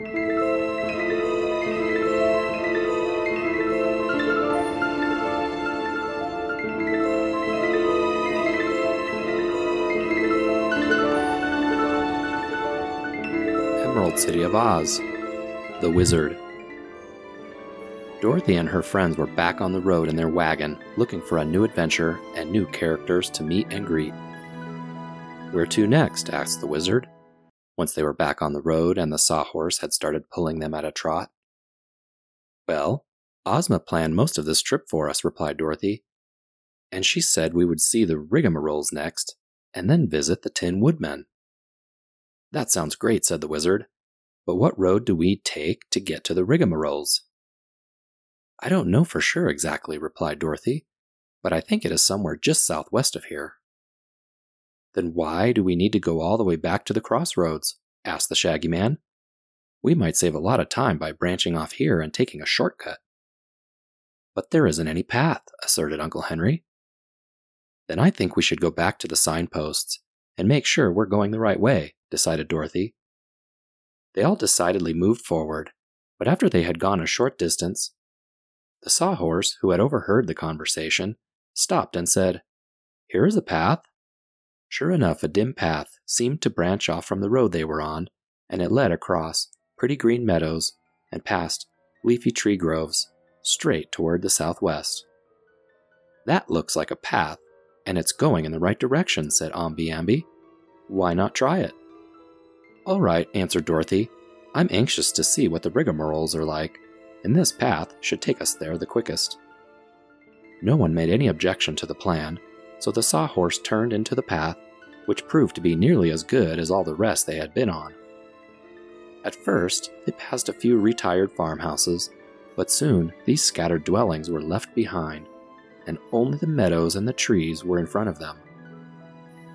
Emerald City of Oz The Wizard. Dorothy and her friends were back on the road in their wagon, looking for a new adventure and new characters to meet and greet. Where to next? asked the wizard, once they were back on the road and the sawhorse had started pulling them at a trot. Well, Ozma planned most of this trip for us, replied Dorothy. And she said we would see the rigmaroles next, and then visit the Tin Woodman. That sounds great, said the wizard. But what road do we take to get to the rigmaroles? I don't know for sure exactly, replied Dorothy, but I think it is somewhere just southwest of here. Then why do we need to go all the way back to the crossroads? asked the Shaggy Man. We might save a lot of time by branching off here and taking a shortcut. But there isn't any path, asserted Uncle Henry. Then I think we should go back to the signposts and make sure we're going the right way, decided Dorothy. They all decidedly moved forward, but after they had gone a short distance, the sawhorse, who had overheard the conversation, stopped and said, Here is a path. Sure enough, a dim path seemed to branch off from the road they were on, and it led across pretty green meadows and past leafy tree groves, straight toward the southwest. That looks like a path, and it's going in the right direction, said Omby Amby. Why not try it? All right, answered Dorothy. I'm anxious to see what the rigmaroles are like and this path should take us there the quickest. No one made any objection to the plan, so the sawhorse turned into the path, which proved to be nearly as good as all the rest they had been on. At first, they passed a few retired farmhouses, but soon these scattered dwellings were left behind, and only the meadows and the trees were in front of them.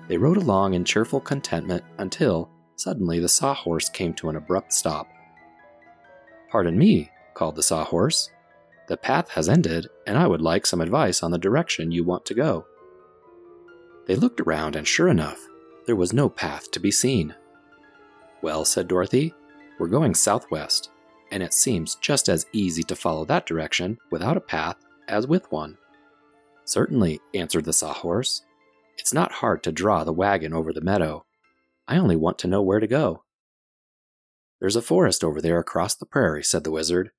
They rode along in cheerful contentment until, suddenly, the sawhorse came to an abrupt stop. Pardon me, called the sawhorse. The path has ended, and I would like some advice on the direction you want to go. They looked around, and sure enough, there was no path to be seen. Well, said Dorothy, we're going southwest, and it seems just as easy to follow that direction without a path as with one. Certainly, answered the sawhorse. It's not hard to draw the wagon over the meadow. I only want to know where to go. There's a forest over there across the prairie, said the wizard,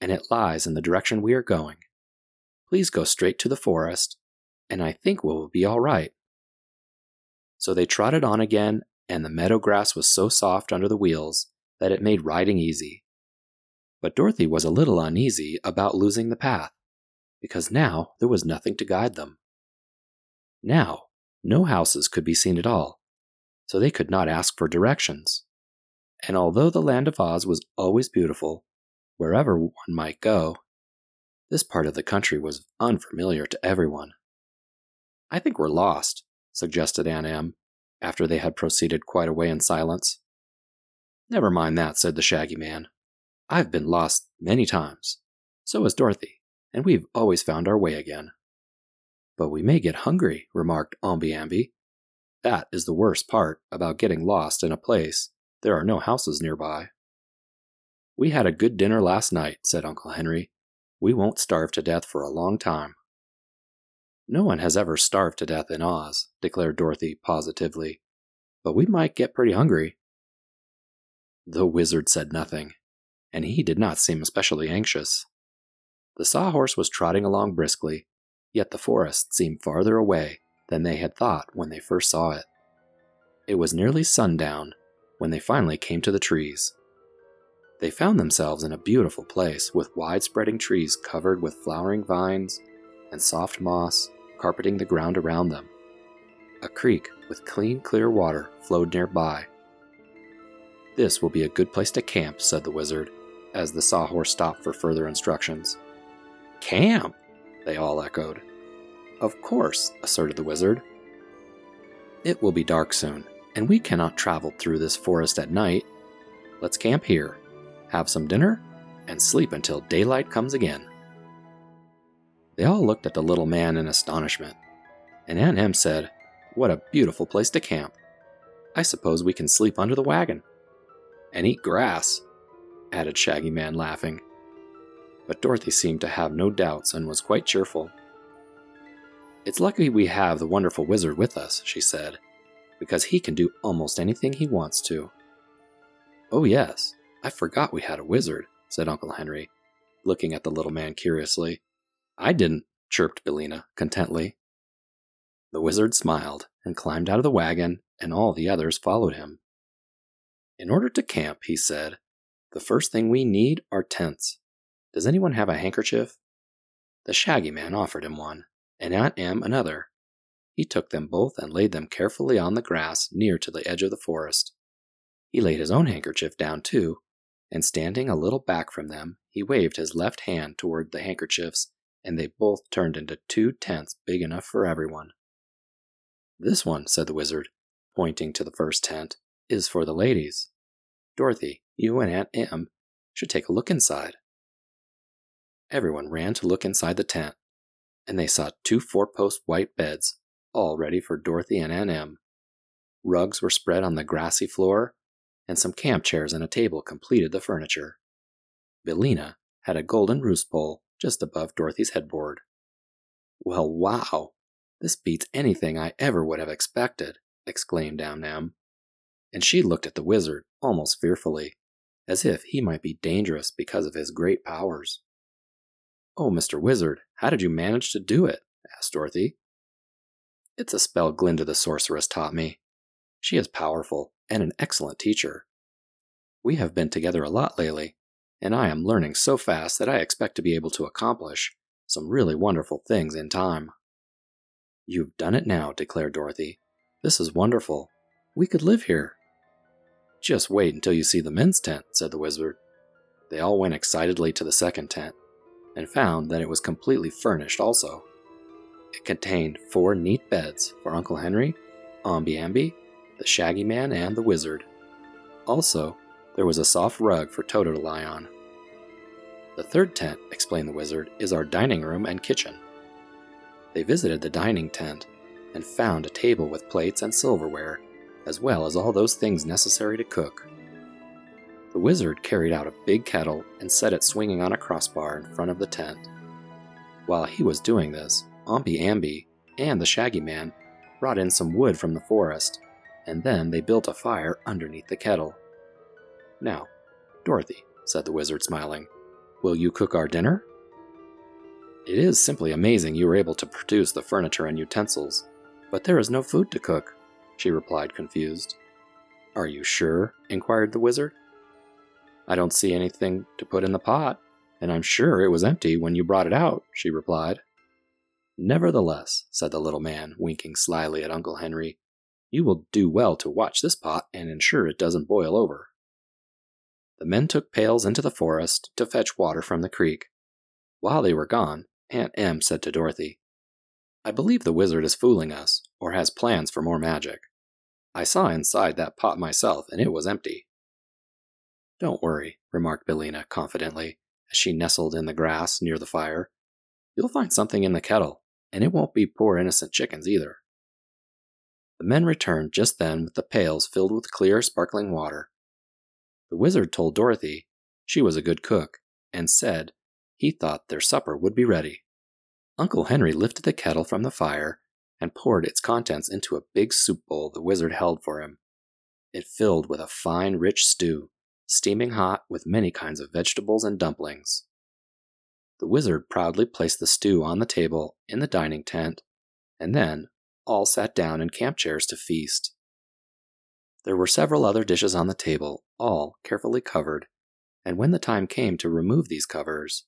and it lies in the direction we are going. Please go straight to the forest, and I think we'll be all right. So they trotted on again, and the meadow grass was so soft under the wheels that it made riding easy. But Dorothy was a little uneasy about losing the path, because now there was nothing to guide them. Now, no houses could be seen at all, so they could not ask for directions. And although the land of Oz was always beautiful, wherever one might go, this part of the country was unfamiliar to everyone. I think we're lost, suggested Aunt Em, after they had proceeded quite a way in silence. Never mind that, said the Shaggy Man. I've been lost many times. So has Dorothy, and we've always found our way again. But we may get hungry, remarked Omby Amby. That is the worst part about getting lost in a place there are no houses nearby. We had a good dinner last night, said Uncle Henry. We won't starve to death for a long time. No one has ever starved to death in Oz, declared Dorothy positively. But we might get pretty hungry. The wizard said nothing, and he did not seem especially anxious. The sawhorse was trotting along briskly, yet the forest seemed farther away than they had thought when they first saw it. It was nearly sundown when they finally came to the trees. They found themselves in a beautiful place with wide spreading trees covered with flowering vines and soft moss carpeting the ground around them. A creek with clean, clear water flowed nearby. This will be a good place to camp, said the wizard, as the sawhorse stopped for further instructions. Camp! they all echoed. Of course, asserted the wizard. It will be dark soon, and we cannot travel through this forest at night. Let's camp here have some dinner, and sleep until daylight comes again. They all looked at the little man in astonishment, and Aunt Em said, What a beautiful place to camp. I suppose we can sleep under the wagon and eat grass. added Shaggy Man, laughing. But Dorothy seemed to have no doubts and was quite cheerful. It's lucky we have the wonderful wizard with us, she said, because he can do almost anything he wants to. Oh, yes, I forgot we had a wizard, said Uncle Henry, looking at the little man curiously. I didn't, chirped Billina contently. The wizard smiled and climbed out of the wagon, and all the others followed him. In order to camp, he said, the first thing we need are tents. Does anyone have a handkerchief? The Shaggy Man offered him one, and Aunt Em another. He took them both and laid them carefully on the grass near to the edge of the forest. He laid his own handkerchief down too, and standing a little back from them, he waved his left hand toward the handkerchiefs, and they both turned into two tents big enough for everyone. This one, said the wizard, pointing to the first tent, is for the ladies. Dorothy, you and Aunt Em should take a look inside. Everyone ran to look inside the tent, and they saw two four post white beds, all ready for Dorothy and Aunt Em. Rugs were spread on the grassy floor, and some camp chairs and a table completed the furniture. Billina had a golden roost pole just above Dorothy's headboard. Well, wow! This beats anything I ever would have expected, exclaimed Aunt Em. And she looked at the wizard almost fearfully, as if he might be dangerous because of his great powers. Oh, Mr. Wizard, how did you manage to do it? asked Dorothy. It's a spell Glinda the sorceress taught me. She is powerful and an excellent teacher. We have been together a lot lately, and I am learning so fast that I expect to be able to accomplish some really wonderful things in time. You've done it now, declared Dorothy. This is wonderful. We could live here. Just wait until you see the men's tent, said the wizard. They all went excitedly to the second tent and found that it was completely furnished also. It contained four neat beds for Uncle Henry, Omby Amby, the Shaggy Man, and the Wizard. Also, there was a soft rug for Toto to lie on. The third tent, explained the Wizard, is our dining room and kitchen. They visited the dining tent and found a table with plates and silverware, as well as all those things necessary to cook. The wizard carried out a big kettle and set it swinging on a crossbar in front of the tent. While he was doing this, Omby Amby and the Shaggy Man brought in some wood from the forest, and then they built a fire underneath the kettle. Now, Dorothy, said the wizard, smiling, will you cook our dinner? It is simply amazing you were able to produce the furniture and utensils, but there is no food to cook, she replied, confused. Are you sure? inquired the wizard. I don't see anything to put in the pot, and I'm sure it was empty when you brought it out, she replied. Nevertheless, said the little man, winking slyly at Uncle Henry, you will do well to watch this pot and ensure it doesn't boil over. The men took pails into the forest to fetch water from the creek. While they were gone, Aunt Em said to Dorothy, I believe the wizard is fooling us, or has plans for more magic. I saw inside that pot myself, and it was empty. Don't worry, remarked Billina confidently, as she nestled in the grass near the fire. You'll find something in the kettle, and it won't be poor innocent chickens either. The men returned just then with the pails filled with clear, sparkling water. The wizard told Dorothy she was a good cook, and said he thought their supper would be ready. Uncle Henry lifted the kettle from the fire and poured its contents into a big soup bowl the wizard held for him. It filled with a fine, rich stew, steaming hot with many kinds of vegetables and dumplings. The wizard proudly placed the stew on the table in the dining tent, and then all sat down in camp chairs to feast. There were several other dishes on the table, all carefully covered, and when the time came to remove these covers,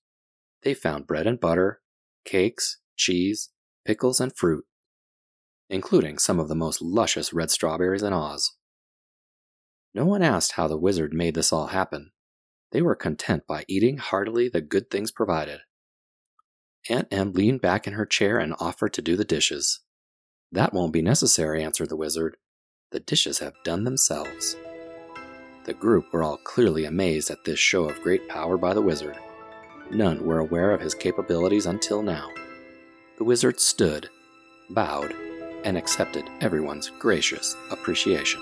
they found bread and butter, cakes, cheese, pickles, and fruit, including some of the most luscious red strawberries in Oz. No one asked how the wizard made this all happen. They were content by eating heartily the good things provided. Aunt Em leaned back in her chair and offered to do the dishes. That won't be necessary, answered the wizard. The dishes have done themselves. The group were all clearly amazed at this show of great power by the wizard. None were aware of his capabilities until now. The wizard stood, bowed, and accepted everyone's gracious appreciation.